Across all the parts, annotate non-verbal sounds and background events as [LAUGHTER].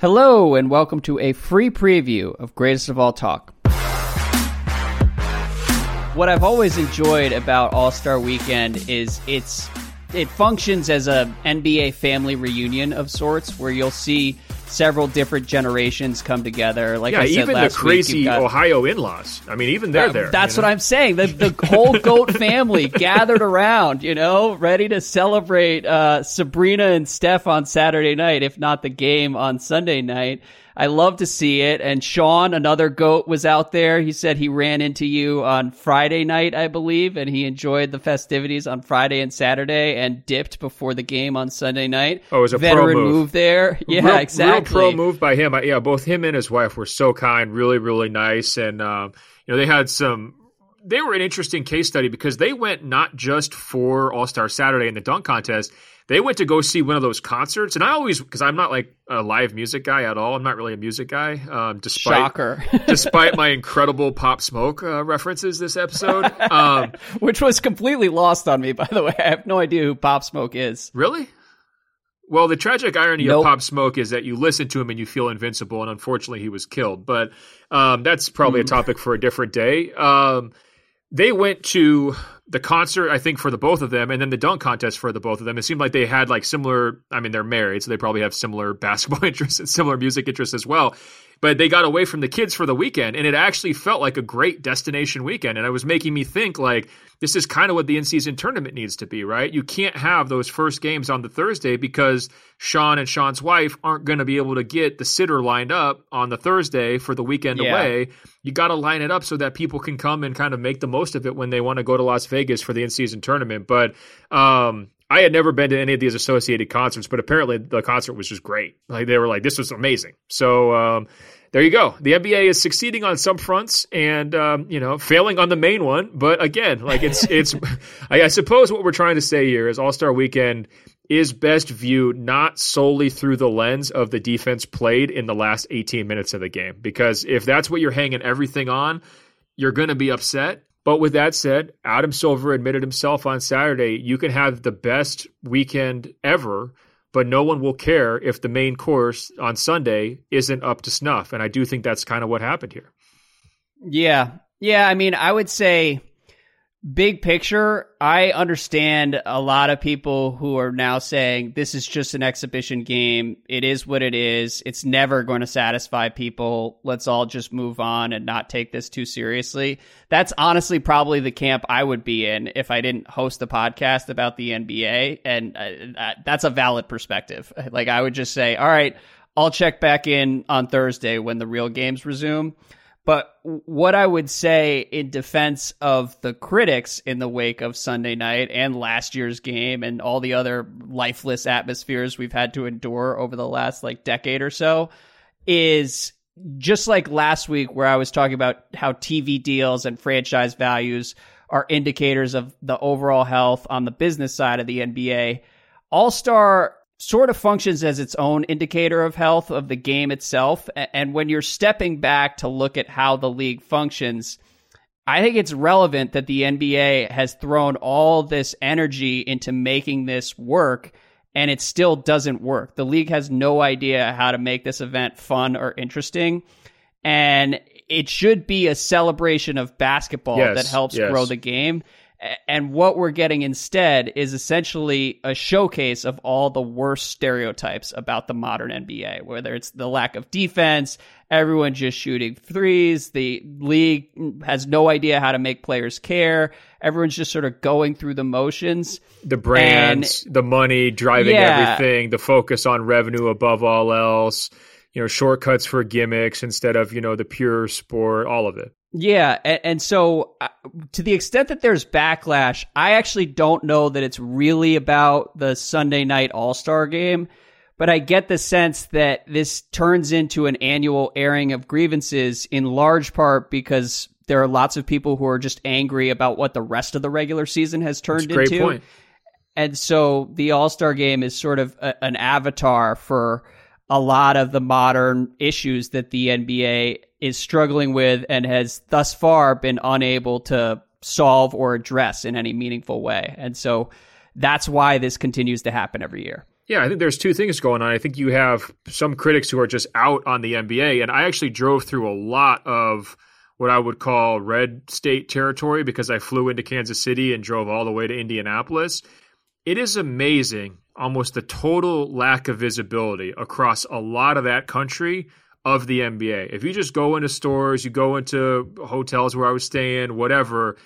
Hello, and welcome to a free preview of Greatest of All Talk. What I've always enjoyed about All Star Weekend is it's it functions as a NBA family reunion of sorts, where you'll see several different generations come together. Like yeah, I said even the crazy week, got- Ohio in-laws. I mean, even they're there. That's what know? I'm saying. The, the whole goat [LAUGHS] family gathered around, you know, ready to celebrate uh, Sabrina and Steph on Saturday night, if not the game on Sunday night. I love to see it. And Sean, another goat, was out there. He said he ran into you on Friday night, I believe, and he enjoyed the festivities on Friday and Saturday and dipped before the game on Sunday night. Oh, it was a pro veteran move. there. Yeah, real, exactly. Real pro move by him. I- Yeah, both him and his wife were so kind, really, really nice, and um, you know they had some. They were an interesting case study because they went not just for All Star Saturday and the dunk contest. They went to go see one of those concerts, and I always because I'm not like a live music guy at all. I'm not really a music guy, um, despite Shocker. [LAUGHS] despite my incredible Pop Smoke uh, references this episode. Um, [LAUGHS] Which was completely lost on me, by the way. I have no idea who Pop Smoke is. Really? Well, the tragic irony Nope. of Pop Smoke is that you listen to him and you feel invincible, and unfortunately, he was killed. But um, that's probably a topic for a different day. Um, they went to the concert, I think, for the both of them, and then the dunk contest for the both of them. It seemed like they had like similar. I mean, they're married, so they probably have similar [LAUGHS] basketball interests and similar music interests as well. But they got away from the kids for the weekend, and it actually felt like a great destination weekend. And it was making me think like this is kind of what the in-season tournament needs to be, right? You can't have those first games on the Thursday because Sean and Sean's wife aren't going to be able to get the sitter lined up on the Thursday for the weekend Yeah. away. You got to line it up so that people can come and kind of make the most of it when they want to go to Las Vegas for the in-season tournament. But um, I had never been to any of these associated concerts, but apparently the concert was just great. Like they were like, this was amazing. So um, there you go. The NBA is succeeding on some fronts and um, you know failing on the main one. But again, like it's [LAUGHS] it's. I, I suppose what we're trying to say here is All Star Weekend is best viewed not solely through the lens of the defense played in the last 18 minutes of the game. Because if that's what you're hanging everything on, you're going to be upset. But with that said, Adam Silver admitted himself on Saturday, you can have the best weekend ever, but no one will care if the main course on Sunday isn't up to snuff. And I do think that's kind of what happened here. Yeah. Yeah. I mean, I would say big picture, I understand a lot of people who are now saying this is just an exhibition game. It is what it is. It's never going to satisfy people. Let's all just move on and not take this too seriously. That's honestly probably the camp I would be in if I didn't host the podcast about the NBA. And uh, that's a valid perspective. Like, I would just say, all right, I'll check back in on Thursday when the real games resume. But what I would say in defense of the critics in the wake of Sunday night and last year's game and all the other lifeless atmospheres we've had to endure over the last like decade or so is just like last week where I was talking about how TV deals and franchise values are indicators of the overall health on the business side of the NBA. All Star sort of functions as its own indicator of health of the game itself. And when you're stepping back to look at how the league functions, I think it's relevant that the NBA has thrown all this energy into making this work and it still doesn't work. The league has no idea how to make this event fun or interesting. And it should be a celebration of basketball Yes, that helps yes. grow the game. And what we're getting instead is essentially a showcase of all the worst stereotypes about the modern NBA, whether it's the lack of defense, everyone just shooting threes, the league has no idea how to make players care, everyone's just sort of going through the motions. The brands, the money driving Yeah. everything, the focus on revenue above all else, you know, shortcuts for gimmicks instead of, you know, the pure sport, all of it. Yeah, and, and so uh, to the extent that there's backlash, I actually don't know that it's really about the Sunday night All Star game, but I get the sense that this turns into an annual airing of grievances in large part because there are lots of people who are just angry about what the rest of the regular season has turned Great into. point. And so the All Star game is sort of a, an avatar for a lot of the modern issues that the NBA is struggling with and has thus far been unable to solve or address in any meaningful way. And so that's why this continues to happen every year. Yeah, I think there's two things going on. I think you have some critics who are just out on the NBA, and I actually drove through a lot of what I would call red state territory because I flew into Kansas City and drove all the way to Indianapolis. It is amazing, almost the total lack of visibility across a lot of that country of the NBA. If you just go into stores, you go into hotels where I was staying, whatever,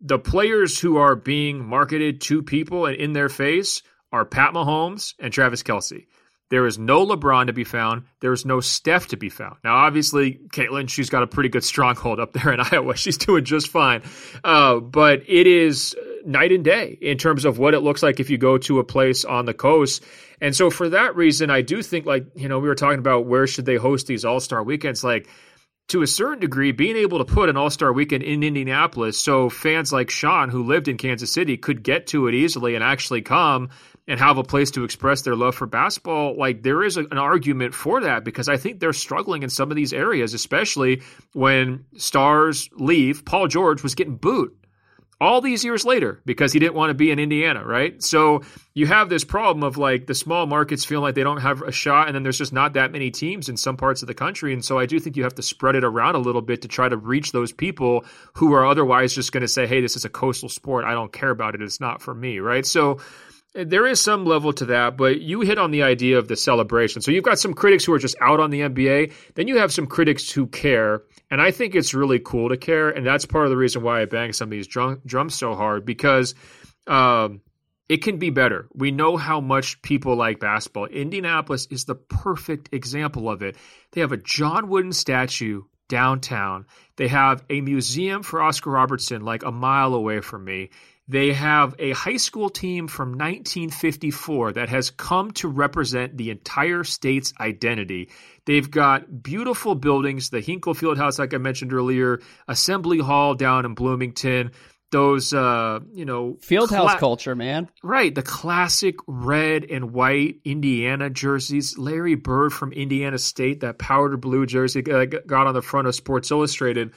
the players who are being marketed to people and in their face are Pat Mahomes and Travis Kelce. There is no LeBron to be found. There is no Steph to be found. Now, obviously, Caitlin, she's got a pretty good stronghold up there in [LAUGHS] Iowa. She's doing just fine. Uh, but it is night and day in terms of what it looks like if you go to a place on the coast. And so, for that reason, I do think, like, you know, we were talking about where should they host these All Star weekends. Like, to a certain degree, being able to put an All Star weekend in Indianapolis so fans like Sean, who lived in Kansas City, could get to it easily and actually come and have a place to express their love for basketball, like there is a, an argument for that because I think they're struggling in some of these areas, especially when stars leave. Paul George was getting booed all these years later because he didn't want to be in Indiana, right? So you have this problem of like the small markets feel like they don't have a shot, and then there's just not that many teams in some parts of the country. And so I do think you have to spread it around a little bit to try to reach those people who are otherwise just going to say, hey, this is a coastal sport. I don't care about it. It's not for me, right? So there is some level to that, but you hit on the idea of the celebration. So you've got some critics who are just out on the NBA, then you have some critics who care, and I think it's really cool to care, and that's part of the reason why I bang some of these drum, drums so hard because um, it can be better. We know how much people like basketball. Indianapolis is the perfect example of it. They have a John Wooden statue downtown. They have a museum for Oscar Robertson like a mile away from me. They have a high school team from 1954 that has come to represent the entire state's identity. They've got beautiful buildings, the Hinkle Fieldhouse, like I mentioned earlier, Assembly Hall down in Bloomington, those uh, you know Fieldhouse cla- culture, man. Right, the classic red and white Indiana jerseys. Larry Bird from Indiana State, that powder blue jersey got on the front of Sports Illustrated.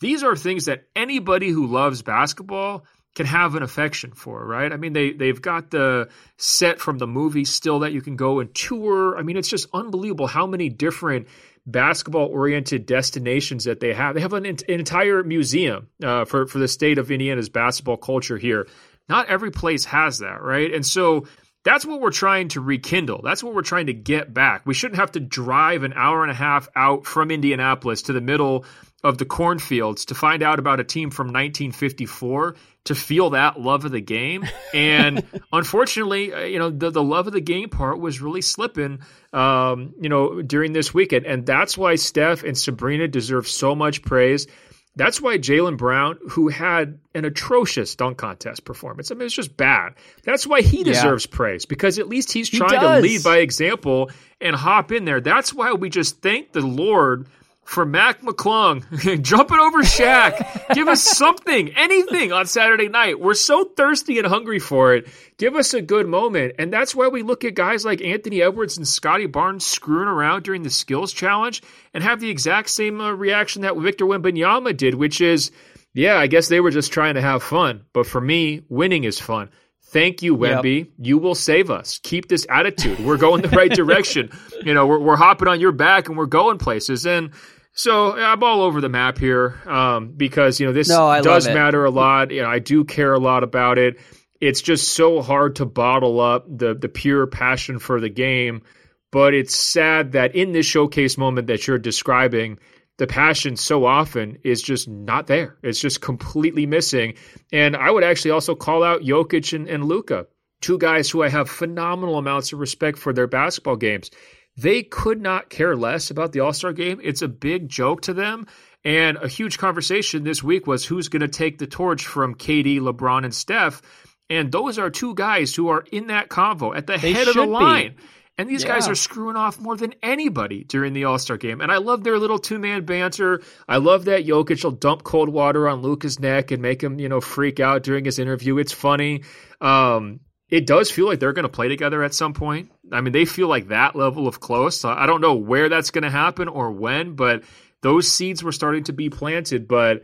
These are things that anybody who loves basketball can have an affection for, right? I mean, they they've got the set from the movie still that you can go and tour. I mean, it's just unbelievable how many different basketball oriented destinations that they have. They have an, an entire museum uh, for for the state of Indiana's basketball culture here. Not every place has that, right? And so that's what we're trying to rekindle. That's what we're trying to get back. We shouldn't have to drive an hour and a half out from Indianapolis to the middle of the cornfields to find out about a team from 1954 to feel that love of the game. [LAUGHS] And unfortunately, uh, you know, the, the love of the game part was really slipping, um, you know, during this weekend. And that's why Steph and Sabrina deserve so much praise. That's why Jaylen Brown, who had an atrocious dunk contest performance, I mean, it's just bad. That's why he deserves yeah. praise because at least he's trying he to lead by example and hop in there. That's why we just thank the Lord for Mac McClung [LAUGHS] jumping over Shaq. Give us [LAUGHS] something, anything on Saturday night. We're so thirsty and hungry for it. Give us a good moment. And that's why we look at guys like Anthony Edwards and Scottie Barnes screwing around during the skills challenge and have the exact same uh, reaction that Victor Wembanyama did, which is, yeah, I guess they were just trying to have fun. But for me, winning is fun. Thank you, Wemby. Yep. You will save us. Keep this attitude. We're going the right [LAUGHS] direction. You know, we're, we're hopping on your back and we're going places. And so I'm all over the map here um, because you know this no, does matter a lot. You know, I do care a lot about it. It's just so hard to bottle up the the pure passion for the game, but it's sad that in this showcase moment that you're describing, the passion so often is just not there. It's just completely missing. And I would actually also call out Jokic and, and Luka, two guys who I have phenomenal amounts of respect for their basketball games. They could not care less about the All Star game. It's a big joke to them. And a huge conversation this week was who's going to take the torch from KD, LeBron, and Steph. And those are two guys who are in that convo at the they head of the line. Be. And these yeah. guys are screwing off more than anybody during the All Star game. And I love their little two man banter. I love that Jokic will dump cold water on Luka's neck and make him, you know, freak out during his interview. It's funny. Um, it does feel like they're going to play together at some point. I mean, they feel like that level of close. I don't know where that's going to happen or when, but those seeds were starting to be planted. But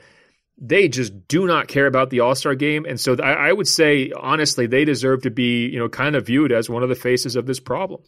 they just do not care about the All Star game, and so I, I would say honestly, they deserve to be you know kind of viewed as one of the faces of this problem.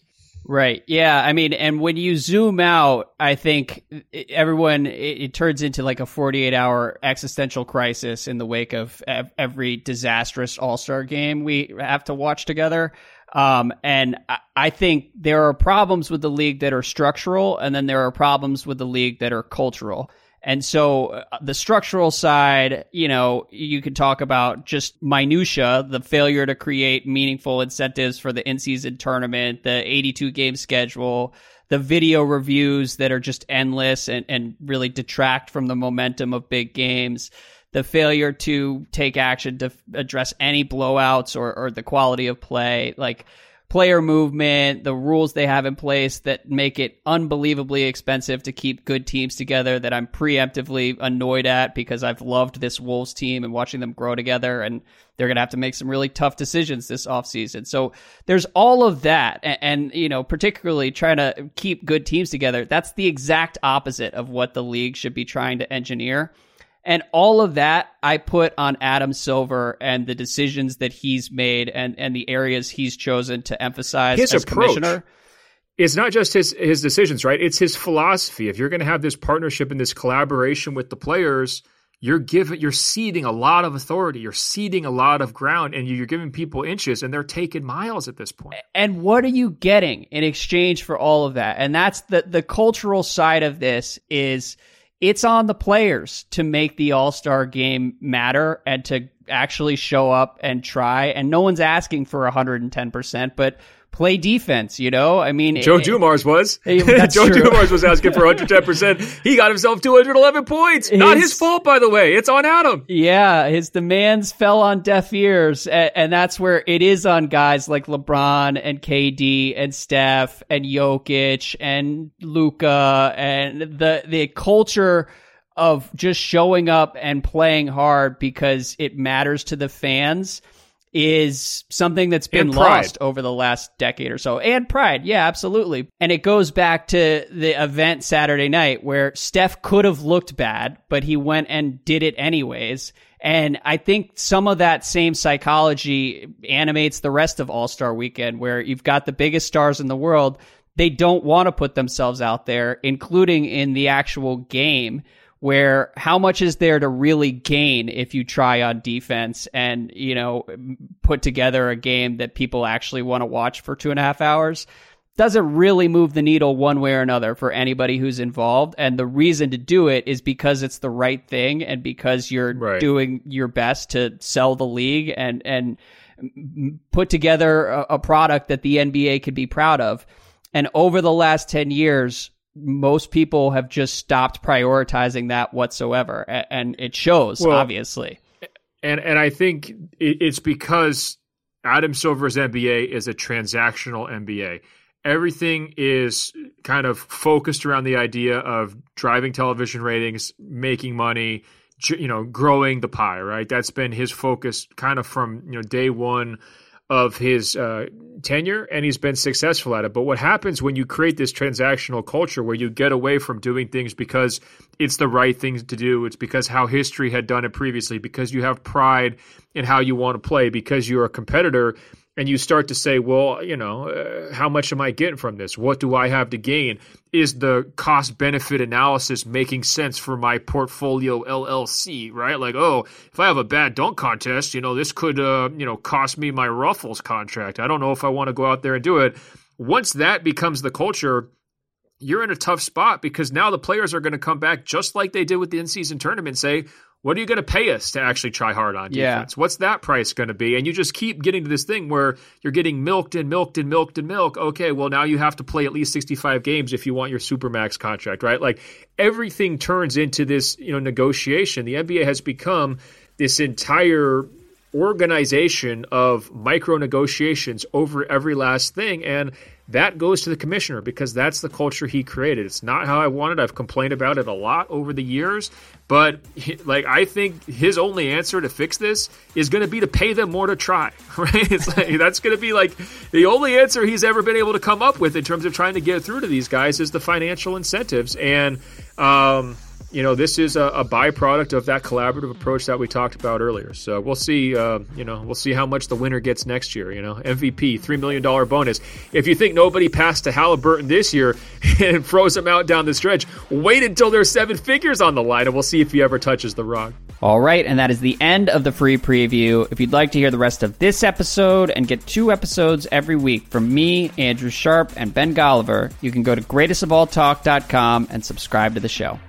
Right. Yeah. I mean, and when you zoom out, I think everyone, it, it, turns into like a 48 hour existential crisis in the wake of every disastrous All Star game we have to watch together. Um, and I think there are problems with the league that are structural, and then there are problems with the league that are cultural. And so uh, the structural side, you know, you could talk about just minutia, the failure to create meaningful incentives for the in-season tournament, the 82 game schedule, the video reviews that are just endless and, and really detract from the momentum of big games, the failure to take action to address any blowouts or, or the quality of play. Like, player movement, the rules they have in place that make it unbelievably expensive to keep good teams together that I'm preemptively annoyed at because I've loved this Wolves team and watching them grow together and they're going to have to make some really tough decisions this offseason. So there's all of that and, and, you know, particularly trying to keep good teams together. That's the exact opposite of what the league should be trying to engineer. And all of that I put on Adam Silver and the decisions that he's made and, and the areas he's chosen to emphasize his as approach. commissioner. It's not just his his decisions, right? It's his philosophy. If you're going to have this partnership and this collaboration with the players, you're giving you're ceding a lot of authority you're ceding a lot of ground and you're giving people inches and they're taking miles at this point. point and what are you getting in exchange for all of that and that's the the cultural side of this is it's on the players to make the All Star game matter and to actually show up and try. And no one's asking for 110%, but play defense, you know? I mean, Joe it, Dumars was. [LAUGHS] [LAUGHS] Joe true. Dumars was asking for 110%. he got himself 211 points. His, Not his fault, by the way. It's on Adam. Yeah, his demands fell on deaf ears. And, and that's where it is on guys like LeBron and KD and Steph and Jokic and Luka and the, the culture of just showing up and playing hard because it matters to the fans is something that's been lost over the last decade or so. And pride. Yeah, absolutely. And it goes back to the event Saturday night where Steph could have looked bad, but he went and did it anyways. And I think some of that same psychology animates the rest of All Star weekend where you've got the biggest stars in the world. They don't want to put themselves out there, including in the actual game where how much is there to really gain if you try on defense and you know put together a game that people actually want to watch for two and a half hours doesn't really move the needle one way or another for anybody who's involved and the reason to do it is because it's the right thing and because you're right. doing your best to sell the league and and put together a, a product that the NBA could be proud of and over the last 10 years most people have just stopped prioritizing that whatsoever, and it shows well, obviously. And and I think it's because Adam Silver's NBA is a transactional NBA. Everything is kind of focused around the idea of driving television ratings, making money, you know, growing the pie. Right, that's been his focus, kind of from you know day one of his uh, tenure and he's been successful at it. But what happens when you create this transactional culture where you get away from doing things because it's the right thing to do, it's because how history had done it previously, because you have pride in how you want to play, because you're a competitor and you start to say, well, you know, uh, how much am I getting from this? What do I have to gain? Is the cost benefit analysis making sense for my portfolio LLC, right? Like, oh, if I have a bad dunk contest, you know, this could, uh, you know, cost me my Ruffles contract. I don't know if I want to go out there and do it. Once that becomes the culture, you're in a tough spot because now the players are going to come back just like they did with the in season tournament say, what are you going to pay us to actually try hard on defense? Yeah. What's that price going to be? And you just keep getting to this thing where you're getting milked and milked and milked and milked. Okay, well now you have to play at least 65 games if you want your supermax contract, right? Like everything turns into this, you know, negotiation. The NBA has become this entire organization of micro negotiations over every last thing and that goes to the commissioner because that's the culture he created. It's not how I wanted. I've complained about it a lot over the years, but like I think his only answer to fix this is going to be to pay them more to try. [LAUGHS] Right? It's like that's going to be like the only answer he's ever been able to come up with in terms of trying to get through to these guys is the financial incentives and um you know, this is a, a, byproduct of that collaborative approach that we talked about earlier. So we'll see, uh, you know, we'll see how much the winner gets next year. You know, MVP, $3 million bonus. If you think nobody passed to Halliburton this year [LAUGHS] and froze him out down the stretch, wait until there's seven figures on the line and we'll see if he ever touches the rock. All right, and that is the end of the free preview. If you'd like to hear the rest of this episode and get two episodes every week from me, Andrew Sharp, and Ben Golliver, you can go to greatestofalltalk.com and subscribe to the show.